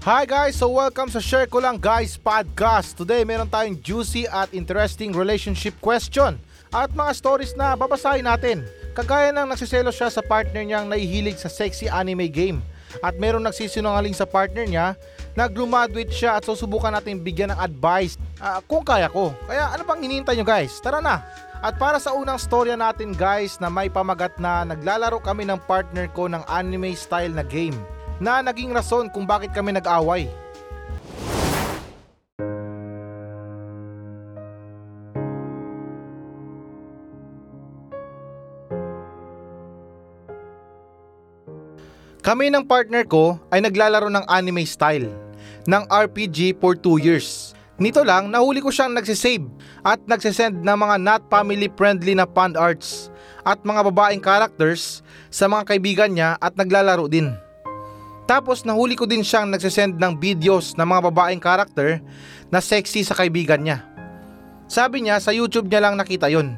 Hi guys! So welcome sa Share Ko Lang Guys podcast. Today meron tayong juicy at interesting relationship question at mga stories na babasahin natin. Kagaya ng nagsiselo siya sa partner niyang nahihilig sa sexy anime game at meron nagsisinungaling sa partner niya na graduate siya at susubukan natin bigyan ng advice ah, kung kaya ko. Kaya ano pang hinihintay nyo guys? Tara na! At para sa unang storya natin guys na may pamagat na naglalaro kami ng partner ko ng anime style na game na naging rason kung bakit kami nag-away. Kami ng partner ko ay naglalaro ng anime style ng RPG for 2 years. Nito lang, nahuli ko siyang nagsisave at nagsisend ng mga not family friendly na fan arts at mga babaeng characters sa mga kaibigan niya at naglalaro din. Tapos nahuli ko din siyang nagsisend ng videos ng mga babaeng character na sexy sa kaibigan niya. Sabi niya sa YouTube niya lang nakita yon.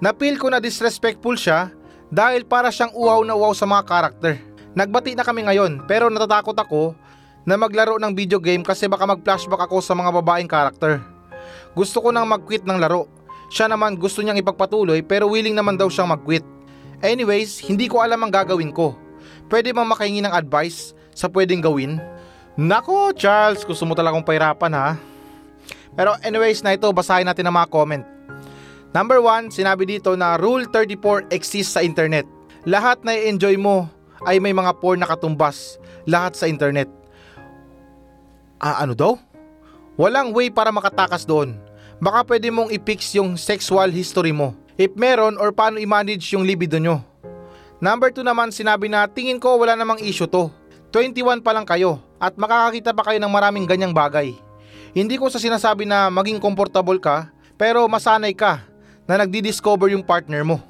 Napil ko na disrespectful siya dahil para siyang uwaw na uwaw sa mga karakter. Nagbati na kami ngayon pero natatakot ako na maglaro ng video game kasi baka mag-flashback ako sa mga babaeng karakter. Gusto ko nang mag-quit ng laro. Siya naman gusto niyang ipagpatuloy pero willing naman daw siyang mag-quit. Anyways, hindi ko alam ang gagawin ko. Pwede bang makahingi ng advice sa pwedeng gawin? Nako Charles, gusto mo talagang pahirapan ha? Pero anyways na ito, basahin natin ang mga comment. Number 1, sinabi dito na Rule 34 exists sa internet. Lahat na i-enjoy mo ay may mga porn na katumbas. Lahat sa internet. Ah, ano daw? Walang way para makatakas doon. Baka pwede mong i-fix yung sexual history mo. If meron or paano i-manage yung libido nyo. Number 2 naman sinabi na tingin ko wala namang issue to. 21 pa lang kayo at makakakita pa kayo ng maraming ganyang bagay. Hindi ko sa sinasabi na maging comfortable ka pero masanay ka na nagdi-discover yung partner mo.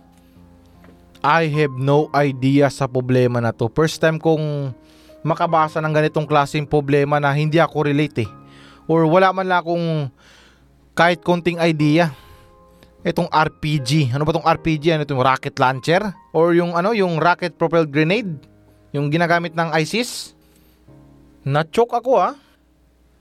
I have no idea sa problema na to. First time kong makabasa ng ganitong klaseng problema na hindi ako relate eh. Or wala man lang akong kahit konting idea. Itong RPG. Ano ba tong RPG? Ano itong rocket launcher? Or yung ano, yung rocket propelled grenade? Yung ginagamit ng ISIS? Na-choke ako ah.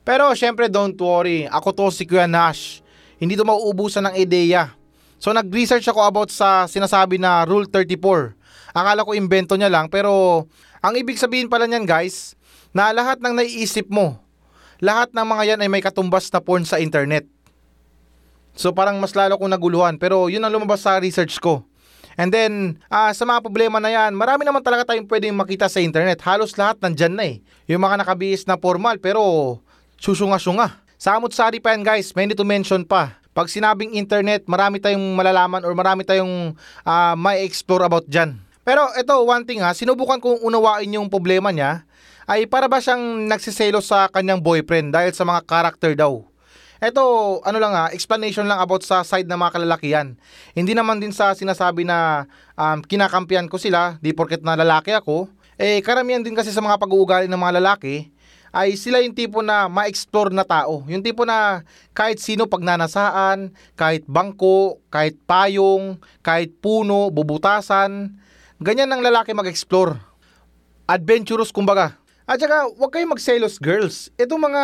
Pero syempre don't worry. Ako to si Kuya Nash. Hindi to mauubusan ng ideya. So nag-research ako about sa sinasabi na Rule 34. Akala ko invento niya lang pero ang ibig sabihin pala niyan guys, na lahat ng naiisip mo, lahat ng mga yan ay may katumbas na porn sa internet. So parang mas lalo kong naguluhan pero yun ang lumabas sa research ko. And then, ah, sa mga problema na yan, marami naman talaga tayong pwedeng makita sa internet. Halos lahat nandyan na eh. Yung mga nakabihis na formal pero susunga-sunga. Sa Amut-Sari pa yan guys, may need to mention pa. Pag sinabing internet, marami tayong malalaman or marami tayong ah, may explore about dyan. Pero ito, one thing ha, sinubukan kong unawain yung problema niya ay para ba siyang nagsiselo sa kanyang boyfriend dahil sa mga character daw. Ito, ano lang ha, explanation lang about sa side ng mga kalalakihan. Hindi naman din sa sinasabi na um, kinakampihan ko sila, di porket na lalaki ako. Eh, karamihan din kasi sa mga pag-uugali ng mga lalaki, ay sila yung tipo na ma-explore na tao. Yung tipo na kahit sino pagnanasaan, kahit bangko, kahit payong, kahit puno, bubutasan, ganyan ang lalaki mag-explore. Adventurous kumbaga. At saka, huwag kayong magselos girls. Itong mga,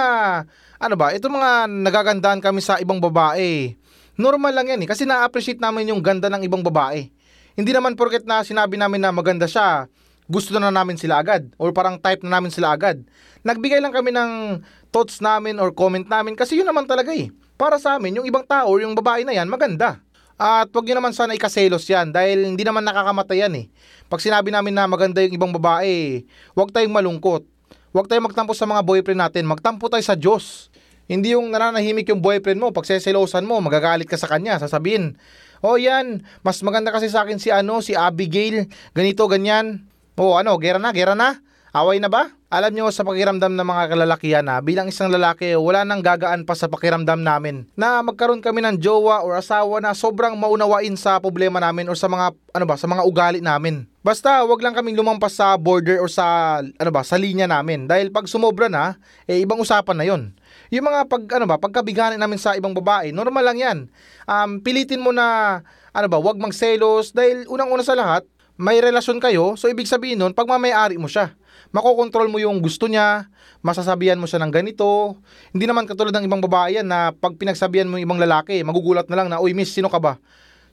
ano ba, itong mga nagagandaan kami sa ibang babae. Normal lang yan eh, kasi na-appreciate namin yung ganda ng ibang babae. Hindi naman porket na sinabi namin na maganda siya, gusto na namin sila agad or parang type na namin sila agad. Nagbigay lang kami ng thoughts namin or comment namin kasi yun naman talaga eh. Para sa amin, yung ibang tao or yung babae na yan, maganda. At wag nyo naman sana ikaselos yan dahil hindi naman nakakamatay yan eh. Pag sinabi namin na maganda yung ibang babae, wag tayong malungkot. Wag tayong magtampo sa mga boyfriend natin, magtampo tayo sa Diyos. Hindi yung nananahimik yung boyfriend mo, pag seselosan mo, magagalit ka sa kanya, sasabihin, oh yan, mas maganda kasi sa akin si ano, si Abigail, ganito, ganyan. Oh ano, gera na, gera na? Away na ba? Alam nyo sa pakiramdam ng mga kalalakihan na bilang isang lalaki wala nang gagaan pa sa pakiramdam namin na magkaroon kami ng jowa or asawa na sobrang maunawain sa problema namin or sa mga ano ba sa mga ugali namin. Basta wag lang kaming lumampas sa border or sa ano ba sa linya namin dahil pag sumobra na eh ibang usapan na 'yon. Yung mga pag ano ba pagkabiganin namin sa ibang babae, normal lang 'yan. Um, pilitin mo na ano ba, wag magselos dahil unang-una sa lahat, may relasyon kayo, so ibig sabihin nun, pag mamayari mo siya, makokontrol mo yung gusto niya, masasabihan mo siya ng ganito. Hindi naman katulad ng ibang babae yan na pag pinagsabihan mo yung ibang lalaki, magugulat na lang na, Uy miss, sino ka ba?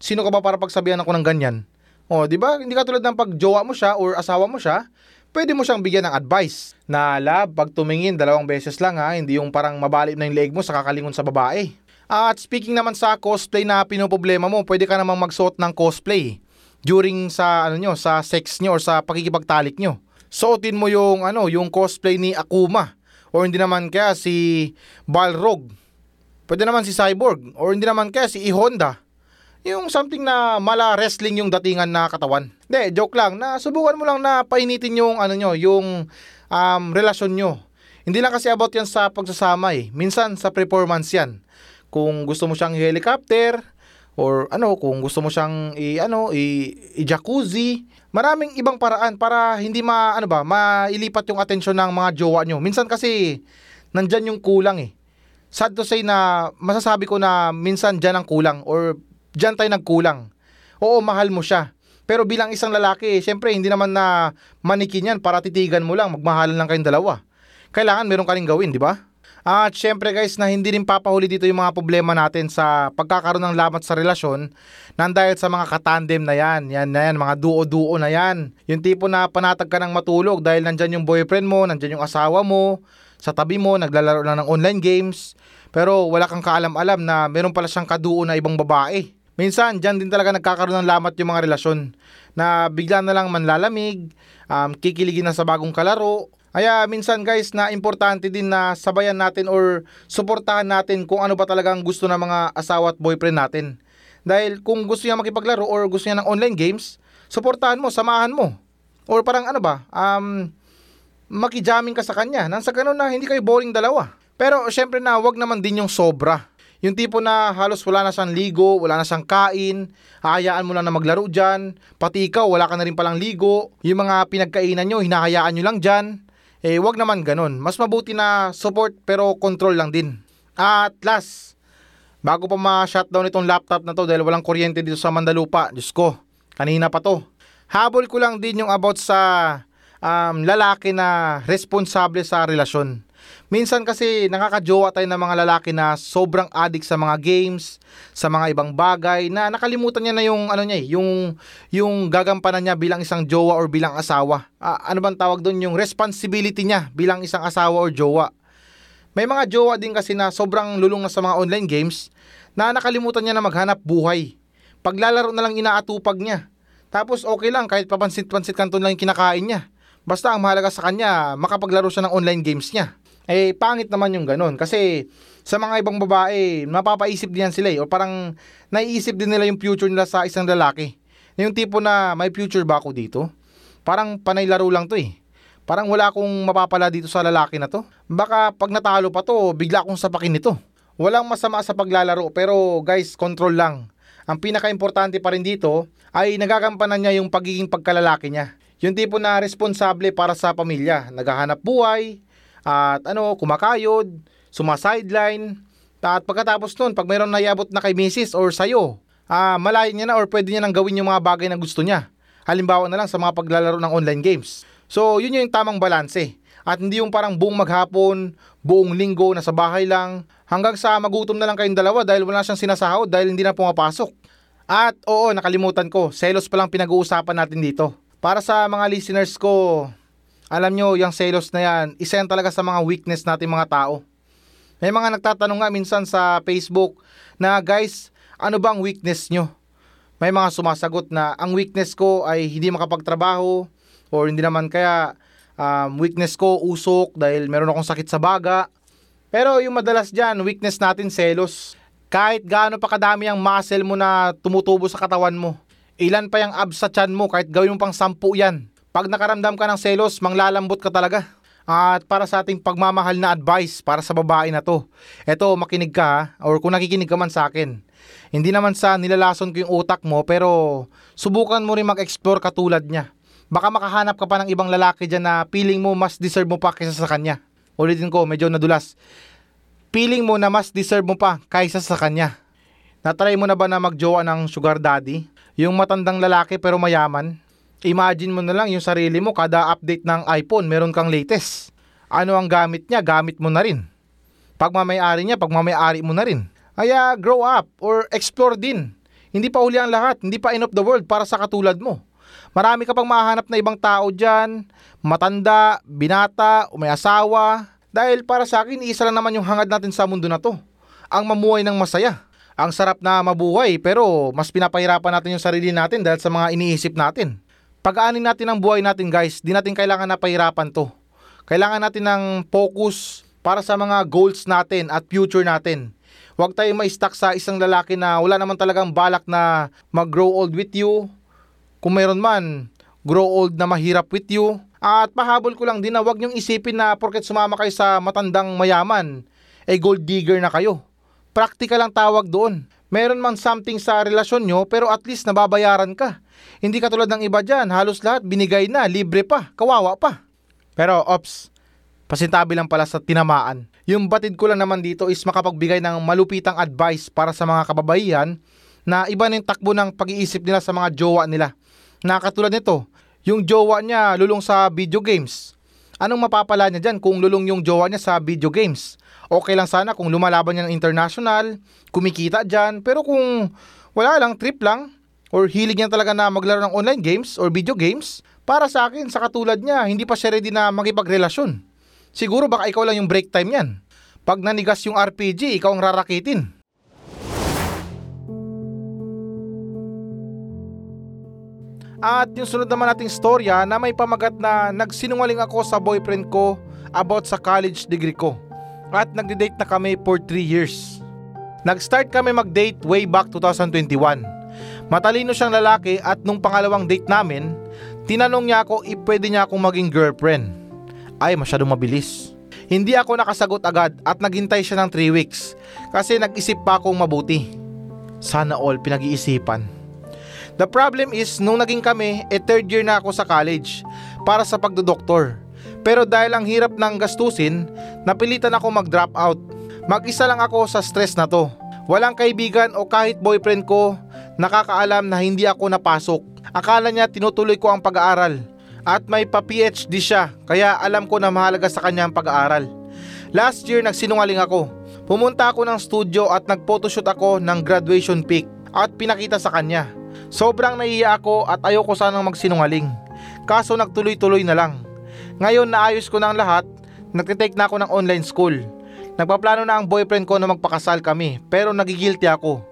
Sino ka ba para pagsabihan ako ng ganyan? O, di ba? Hindi katulad ng pag jowa mo siya or asawa mo siya, pwede mo siyang bigyan ng advice na lab, pag tumingin dalawang beses lang ha, hindi yung parang mabalik na yung leg mo sa kakalingon sa babae. At speaking naman sa cosplay na pinoproblema mo, pwede ka namang magsuot ng cosplay during sa ano nyo, sa sex nyo or sa pakikipagtalik nyo. Suotin mo yung ano, yung cosplay ni Akuma or hindi naman kaya si Balrog. Pwede naman si Cyborg or hindi naman kaya si E-Honda. Yung something na mala wrestling yung datingan na katawan. Hindi, joke lang na subukan mo lang na painitin yung ano nyo, yung um, relasyon nyo. Hindi lang kasi about yan sa pagsasama eh. Minsan sa performance yan. Kung gusto mo siyang helicopter, or ano kung gusto mo siyang i ano i, i jacuzzi maraming ibang paraan para hindi ma ano ba mailipat yung atensyon ng mga jowa nyo minsan kasi nandyan yung kulang eh sad to say na masasabi ko na minsan dyan ang kulang or dyan tayo nagkulang oo mahal mo siya pero bilang isang lalaki syempre hindi naman na manikin yan para titigan mo lang magmahalan lang kayong dalawa kailangan meron ka rin gawin di ba at syempre guys na hindi rin papahuli dito yung mga problema natin sa pagkakaroon ng lamat sa relasyon nang dahil sa mga katandem na yan. Yan na yan, mga duo-duo na yan. Yung tipo na panatag ka ng matulog dahil nandyan yung boyfriend mo, nandyan yung asawa mo, sa tabi mo, naglalaro lang ng online games. Pero wala kang kaalam-alam na meron pala siyang kaduo na ibang babae. Minsan, dyan din talaga nagkakaroon ng lamat yung mga relasyon na bigla na lang manlalamig, um, kikiligin na sa bagong kalaro, kaya minsan guys na importante din na sabayan natin or suportahan natin kung ano ba talaga ang gusto ng mga asawa at boyfriend natin. Dahil kung gusto niya makipaglaro or gusto niya ng online games, suportahan mo, samahan mo. Or parang ano ba, um, makijamming ka sa kanya. Nang sa ganun na hindi kayo boring dalawa. Pero syempre na wag naman din yung sobra. Yung tipo na halos wala na siyang ligo, wala na siyang kain, hahayaan mo lang na maglaro dyan, pati ikaw wala ka na rin palang ligo, yung mga pinagkainan nyo, hinahayaan nyo lang dyan, eh wag naman ganun. Mas mabuti na support pero control lang din. At last, bago pa ma-shutdown itong laptop na to dahil walang kuryente dito sa Mandalupa, Diyos ko, kanina pa to. Habol ko lang din yung about sa um, lalaki na responsable sa relasyon. Minsan kasi nakakajowa tayo ng mga lalaki na sobrang addict sa mga games, sa mga ibang bagay na nakalimutan niya na yung ano niya, eh, yung yung gagampanan niya bilang isang jowa or bilang asawa. Uh, ano bang tawag doon yung responsibility niya bilang isang asawa or jowa. May mga jowa din kasi na sobrang lulong na sa mga online games na nakalimutan niya na maghanap buhay. Paglalaro na lang inaatupag niya. Tapos okay lang kahit papansit-pansit kanton lang yung kinakain niya. Basta ang mahalaga sa kanya, makapaglaro siya ng online games niya eh pangit naman yung ganun. Kasi sa mga ibang babae, mapapaisip din yan sila eh. O parang naiisip din nila yung future nila sa isang lalaki. Yung tipo na may future ba ako dito? Parang panay laro lang to eh. Parang wala akong mapapala dito sa lalaki na to. Baka pag natalo pa to, bigla akong sapakin nito. Walang masama sa paglalaro pero guys, control lang. Ang pinaka-importante pa rin dito ay nagagampanan niya yung pagiging pagkalalaki niya. Yung tipo na responsable para sa pamilya, naghahanap buhay, at ano, kumakayod, sumasideline, at pagkatapos nun, pag mayroon nayabot na kay misis or sa'yo, ah, malayo niya na or pwede niya nang gawin yung mga bagay na gusto niya. Halimbawa na lang sa mga paglalaro ng online games. So, yun yung tamang balanse. At hindi yung parang buong maghapon, buong linggo, nasa bahay lang, hanggang sa magutom na lang kayong dalawa dahil wala siyang sinasahod dahil hindi na pumapasok. At oo, nakalimutan ko, selos pa lang pinag-uusapan natin dito. Para sa mga listeners ko, alam nyo, yung selos na yan, isa yan talaga sa mga weakness natin mga tao. May mga nagtatanong nga minsan sa Facebook na guys, ano bang weakness nyo? May mga sumasagot na ang weakness ko ay hindi makapagtrabaho or hindi naman kaya um, weakness ko usok dahil meron akong sakit sa baga. Pero yung madalas dyan, weakness natin selos. Kahit gaano pa kadami ang muscle mo na tumutubo sa katawan mo. Ilan pa yung abs sa chan mo kahit gawin mo pang sampu yan pag nakaramdam ka ng selos, manglalambot ka talaga. At para sa ating pagmamahal na advice para sa babae na to. Eto, makinig ka or kung nakikinig ka man sa akin. Hindi naman sa nilalason ko yung utak mo, pero subukan mo rin mag-explore katulad niya. Baka makahanap ka pa ng ibang lalaki dyan na feeling mo mas deserve mo pa kaysa sa kanya. Ulitin ko, medyo nadulas. Feeling mo na mas deserve mo pa kaysa sa kanya. Natry mo na ba na magjowa ng sugar daddy? Yung matandang lalaki pero mayaman? Imagine mo na lang yung sarili mo kada update ng iPhone, meron kang latest. Ano ang gamit niya, gamit mo na rin. Pag mamayari niya, pag mamayari mo na rin. Kaya grow up or explore din. Hindi pa uli ang lahat, hindi pa end of the world para sa katulad mo. Marami ka pang mahanap na ibang tao dyan, matanda, binata, o may asawa. Dahil para sa akin, isa lang naman yung hangad natin sa mundo na to. Ang mamuhay ng masaya. Ang sarap na mabuhay pero mas pinapahirapan natin yung sarili natin dahil sa mga iniisip natin. Pag-aanin natin ang buhay natin guys, di natin kailangan na pahirapan to. Kailangan natin ng focus para sa mga goals natin at future natin. Huwag tayo ma-stuck sa isang lalaki na wala naman talagang balak na mag-grow old with you. Kung mayroon man, grow old na mahirap with you. At pahabol ko lang din na huwag niyong isipin na porket sumama kayo sa matandang mayaman, eh gold digger na kayo. Practical ang tawag doon. Meron man something sa relasyon nyo pero at least nababayaran ka. Hindi katulad ng iba dyan, halos lahat binigay na, libre pa, kawawa pa. Pero ops, pasintabi lang pala sa tinamaan. Yung batid ko lang naman dito is makapagbigay ng malupitang advice para sa mga kababaihan na iba na yung takbo ng pag-iisip nila sa mga jowa nila. Na katulad nito, yung jowa niya lulong sa video games. Anong mapapala niya dyan kung lulong yung jowa niya sa video games? Okay lang sana kung lumalaban niya ng international, kumikita dyan, pero kung wala lang, trip lang, or hilig niya talaga na maglaro ng online games or video games, para sa akin, sa katulad niya, hindi pa siya ready na makipagrelasyon. Siguro baka ikaw lang yung break time yan. Pag nanigas yung RPG, ikaw ang rarakitin. At yung sunod naman nating storya na may pamagat na nagsinungaling ako sa boyfriend ko about sa college degree ko. At nagde-date na kami for 3 years. Nag-start kami mag-date way back 2021. Matalino siyang lalaki at nung pangalawang date namin, tinanong niya ako if pwede niya akong maging girlfriend. Ay, masyadong mabilis. Hindi ako nakasagot agad at naghintay siya ng 3 weeks kasi nag-isip pa akong mabuti. Sana all pinag-iisipan. The problem is, nung naging kami, e third year na ako sa college para sa pagdodoktor. Pero dahil ang hirap ng gastusin, napilitan ako mag-drop out. Mag-isa lang ako sa stress na to. Walang kaibigan o kahit boyfriend ko nakakaalam na hindi ako napasok. Akala niya tinutuloy ko ang pag-aaral. At may pa-PhD siya, kaya alam ko na mahalaga sa kanya ang pag-aaral. Last year nagsinungaling ako. Pumunta ako ng studio at nag-photoshoot ako ng graduation pic at pinakita sa kanya. Sobrang naiya ako at ayoko sanang magsinungaling. Kaso nagtuloy-tuloy na lang. Ngayon naayos ko ang lahat, nagtitake na ako ng online school. Nagpaplano na ang boyfriend ko na magpakasal kami pero nagigilty ako.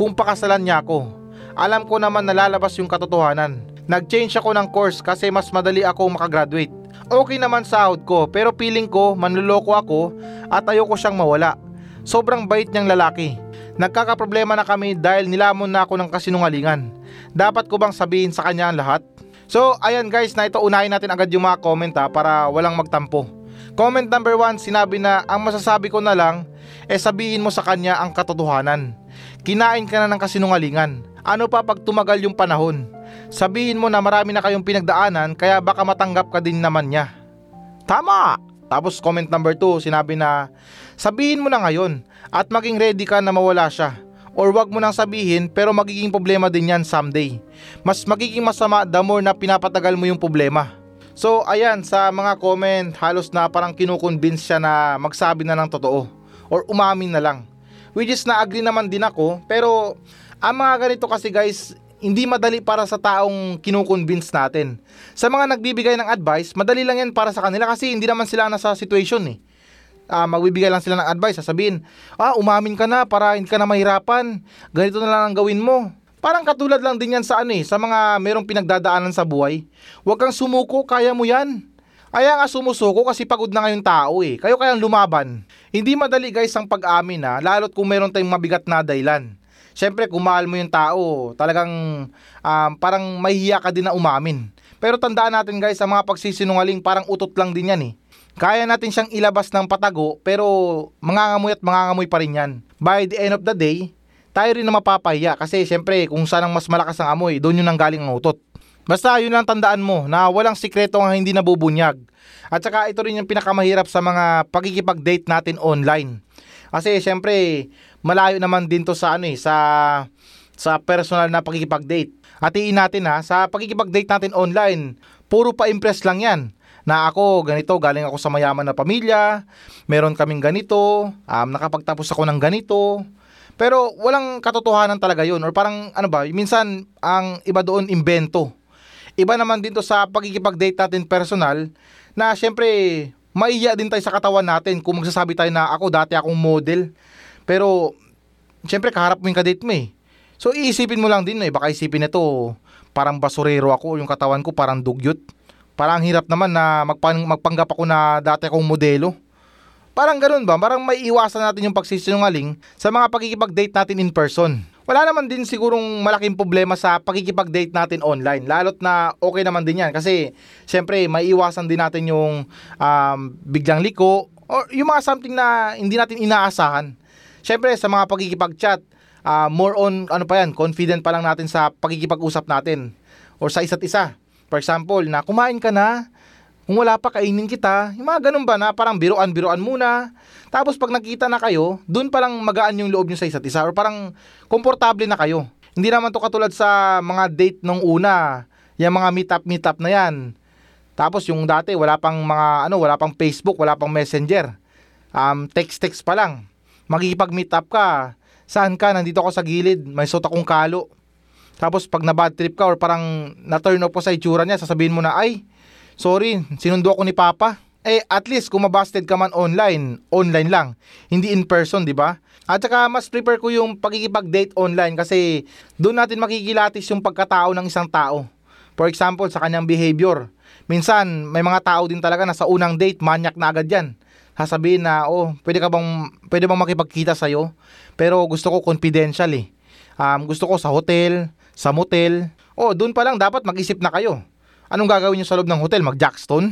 Kung pakasalan niya ako, alam ko naman nalalabas yung katotohanan. Nag-change ako ng course kasi mas madali ako makagraduate. Okay naman sahod ko pero feeling ko manluloko ako at ayoko siyang mawala. Sobrang bait niyang lalaki. Nagkakaproblema na kami dahil nilamon na ako ng kasinungalingan. Dapat ko bang sabihin sa kanya ang lahat? So, ayan guys, na ito unahin natin agad yung mga comment ha, para walang magtampo. Comment number 1, sinabi na ang masasabi ko na lang, eh sabihin mo sa kanya ang katotohanan. Kinain ka na ng kasinungalingan. Ano pa pag tumagal yung panahon? Sabihin mo na marami na kayong pinagdaanan kaya baka matanggap ka din naman niya. Tama! Tapos comment number 2, sinabi na sabihin mo na ngayon at maging ready ka na mawala siya. Or wag mo nang sabihin pero magiging problema din yan someday. Mas magiging masama the more na pinapatagal mo yung problema. So ayan sa mga comment halos na parang kinukonvince siya na magsabi na ng totoo or umamin na lang. Which is na-agree naman din ako pero ang mga ganito kasi guys hindi madali para sa taong kinukonvince natin. Sa mga nagbibigay ng advice, madali lang yan para sa kanila kasi hindi naman sila nasa situation eh uh, magbibigay lang sila ng advice, sasabihin, ah, umamin ka na para hindi ka na mahirapan, ganito na lang ang gawin mo. Parang katulad lang din yan sa ano eh, sa mga merong pinagdadaanan sa buhay. Huwag kang sumuko, kaya mo yan. Kaya nga sumusuko kasi pagod na ngayong tao eh. Kayo kayang lumaban. Hindi madali guys ang pag-amin ha, lalo't kung meron tayong mabigat na dahilan. Siyempre kung mahal mo yung tao, talagang um, parang mahihiya ka din na umamin. Pero tandaan natin guys, sa mga pagsisinungaling parang utot lang din yan eh. Kaya natin siyang ilabas ng patago pero mangangamoy at mangangamoy pa rin yan. By the end of the day, tayo rin na mapapahiya kasi syempre kung saan ang mas malakas ang amoy, doon yun ang galing ang utot. Basta yun lang tandaan mo na walang sikreto ang hindi nabubunyag. At saka ito rin yung pinakamahirap sa mga pagkikipag-date natin online. Kasi syempre malayo naman din to sa ano eh, sa sa personal na pagkikipag-date. Hatiin natin ha, sa pagkikipag-date natin online, puro pa impress lang yan. Na ako, ganito, galing ako sa mayaman na pamilya, meron kaming ganito, um, nakapagtapos ako ng ganito. Pero walang katotohanan talaga yun. Or parang, ano ba, minsan, ang iba doon, imbento. Iba naman dito sa pagkikipag-date natin personal, na syempre, maiya din tayo sa katawan natin kung magsasabi tayo na ako dati akong model. Pero, syempre, kaharap mo yung kadate mo eh. So, iisipin mo lang din eh, baka isipin nito, parang basurero ako, yung katawan ko parang dugyot. Parang hirap naman na magpang, magpanggap ako na dati akong modelo. Parang ganun ba? Parang may iwasan natin yung pagsisinungaling sa mga pagkikipag-date natin in person. Wala naman din sigurong malaking problema sa pagkikipag-date natin online. Lalot na okay naman din yan. Kasi, syempre, may iwasan din natin yung um, biglang liko or yung mga something na hindi natin inaasahan. Syempre, sa mga pagkikipag-chat, uh, more on, ano pa yan, confident pa lang natin sa pagkikipag-usap natin or sa isa't isa. For example, na kumain ka na, kung wala pa, kainin kita. Yung mga ganun ba na parang biruan-biruan muna. Tapos pag nakita na kayo, dun pa lang magaan yung loob nyo sa isa't isa or parang komportable na kayo. Hindi naman to katulad sa mga date nung una. Yung mga meet-up-meet-up na yan. Tapos yung dati, wala pang mga, ano, wala pang Facebook, wala pang messenger. Um, text-text pa lang. Magkikipag-meet up ka. Saan ka? Nandito ako sa gilid. May suot akong kalo. Tapos pag na-bad trip ka or parang na-turn off po sa itsura niya, sasabihin mo na, ay, Sorry, sinundo ako ni Papa. Eh, at least kung mabasted ka man online, online lang. Hindi in person, di ba? At saka mas prefer ko yung pagkikipag-date online kasi doon natin makikilatis yung pagkatao ng isang tao. For example, sa kanyang behavior. Minsan, may mga tao din talaga na sa unang date, manyak na agad yan. Sasabihin na, oh, pwede ka bang, pwede bang makipagkita sa'yo? Pero gusto ko confidential eh. Um, gusto ko sa hotel, sa motel. Oh, doon pa lang dapat mag-isip na kayo Anong gagawin nyo sa loob ng hotel? Mag-jackstone?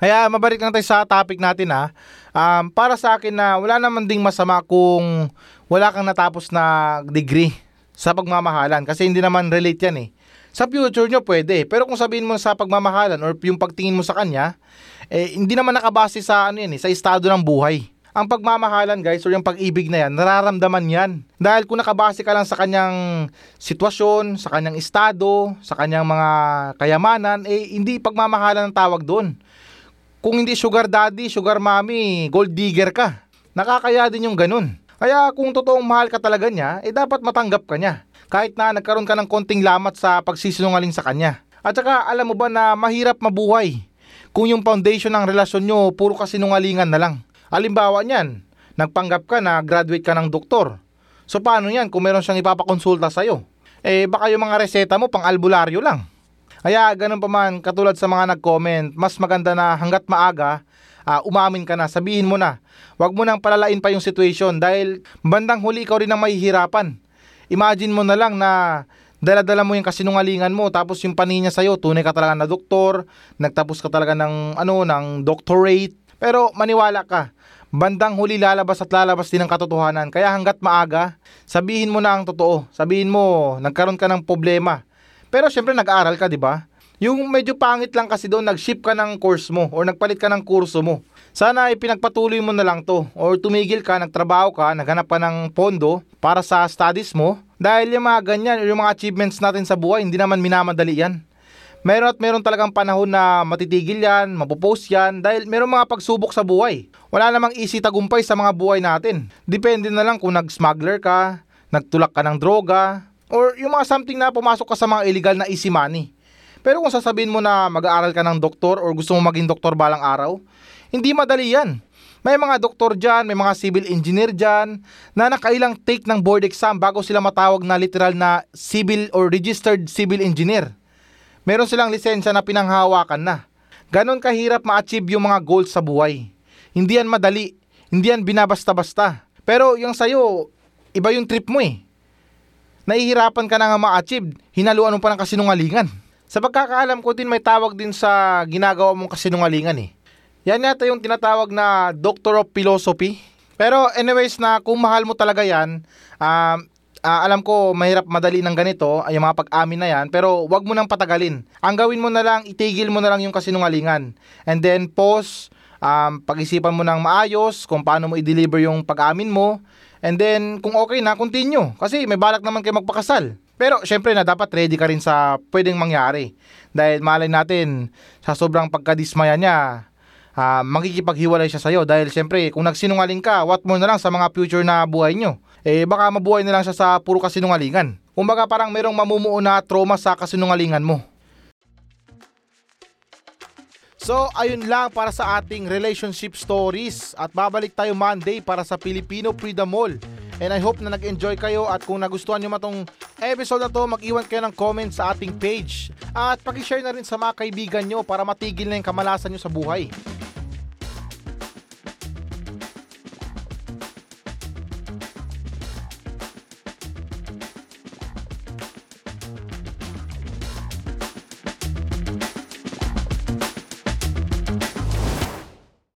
Kaya mabalik lang tayo sa topic natin ha. Um, para sa akin na wala naman ding masama kung wala kang natapos na degree sa pagmamahalan kasi hindi naman relate yan eh. Sa future nyo pwede, pero kung sabihin mo sa pagmamahalan or yung pagtingin mo sa kanya, eh, hindi naman nakabase sa ano yan eh, sa estado ng buhay. Ang pagmamahalan guys or yung pag-ibig na yan, nararamdaman yan. Dahil kung nakabase ka lang sa kanyang sitwasyon, sa kanyang estado, sa kanyang mga kayamanan, eh hindi pagmamahalan ang tawag doon. Kung hindi sugar daddy, sugar mommy, gold digger ka. Nakakaya din yung ganun. Kaya kung totoong mahal ka talaga niya, eh dapat matanggap ka niya. Kahit na nagkaroon ka ng konting lamat sa pagsisinungaling sa kanya. At saka alam mo ba na mahirap mabuhay kung yung foundation ng relasyon nyo puro kasinungalingan na lang. Alimbawa niyan, nagpanggap ka na graduate ka ng doktor. So paano yan kung meron siyang ipapakonsulta sa'yo? Eh baka yung mga reseta mo pang albularyo lang. Kaya ganun pa man, katulad sa mga nag-comment, mas maganda na hanggat maaga, uh, umamin ka na, sabihin mo na. Huwag mo nang palalain pa yung situation dahil bandang huli ikaw rin ang mahihirapan. Imagine mo na lang na dala-dala mo yung kasinungalingan mo tapos yung paninya sa'yo, tunay ka talaga na doktor, nagtapos ka talaga ng, ano, ng doctorate, pero maniwala ka, bandang huli lalabas at lalabas din ang katotohanan. Kaya hanggat maaga, sabihin mo na ang totoo. Sabihin mo, nagkaroon ka ng problema. Pero syempre nag-aaral ka, di ba? Yung medyo pangit lang kasi doon, nag-ship ka ng course mo or nagpalit ka ng kurso mo. Sana ipinagpatuloy mo na lang to or tumigil ka, nagtrabaho ka, naghanap ka ng pondo para sa studies mo. Dahil yung mga ganyan, yung mga achievements natin sa buhay, hindi naman minamadali yan meron at meron talagang panahon na matitigil yan, mapopost yan, dahil meron mga pagsubok sa buhay. Wala namang easy tagumpay sa mga buhay natin. Depende na lang kung nag-smuggler ka, nagtulak ka ng droga, or yung mga something na pumasok ka sa mga illegal na easy money. Pero kung sasabihin mo na mag-aaral ka ng doktor or gusto mo maging doktor balang araw, hindi madali yan. May mga doktor dyan, may mga civil engineer dyan na nakailang take ng board exam bago sila matawag na literal na civil or registered civil engineer meron silang lisensya na pinanghawakan na. Ganon kahirap ma-achieve yung mga goals sa buhay. Hindi yan madali, hindi yan binabasta-basta. Pero yung sa'yo, iba yung trip mo eh. Nahihirapan ka na nga ma-achieve, hinaluan mo pa ng kasinungalingan. Sa pagkakaalam ko din may tawag din sa ginagawa mong kasinungalingan eh. Yan yata yung tinatawag na Doctor of Philosophy. Pero anyways na kung mahal mo talaga yan, um, uh, alam ko mahirap madali ng ganito, yung mga pag-amin na yan, pero wag mo nang patagalin. Ang gawin mo na lang, itigil mo na lang yung kasinungalingan. And then pause, um, pag-isipan mo ng maayos kung paano mo i-deliver yung pag-amin mo. And then kung okay na, continue. Kasi may balak naman kayo magpakasal. Pero syempre na dapat ready ka rin sa pwedeng mangyari. Dahil malay natin, sa sobrang pagkadismaya niya, ah, makikipaghiwalay siya sa'yo. Dahil syempre, kung nagsinungaling ka, what more na lang sa mga future na buhay nyo. Eh baka mabuhay na lang siya sa puro kasinungalingan. Kumbaga parang merong mamumuo na trauma sa kasinungalingan mo. So, ayun lang para sa ating relationship stories at babalik tayo Monday para sa Filipino Freedom Mall. And I hope na nag-enjoy kayo at kung nagustuhan nyo matong episode na to, mag-iwan kayo ng comment sa ating page. At pakishare na rin sa mga kaibigan nyo para matigil na yung kamalasan nyo sa buhay.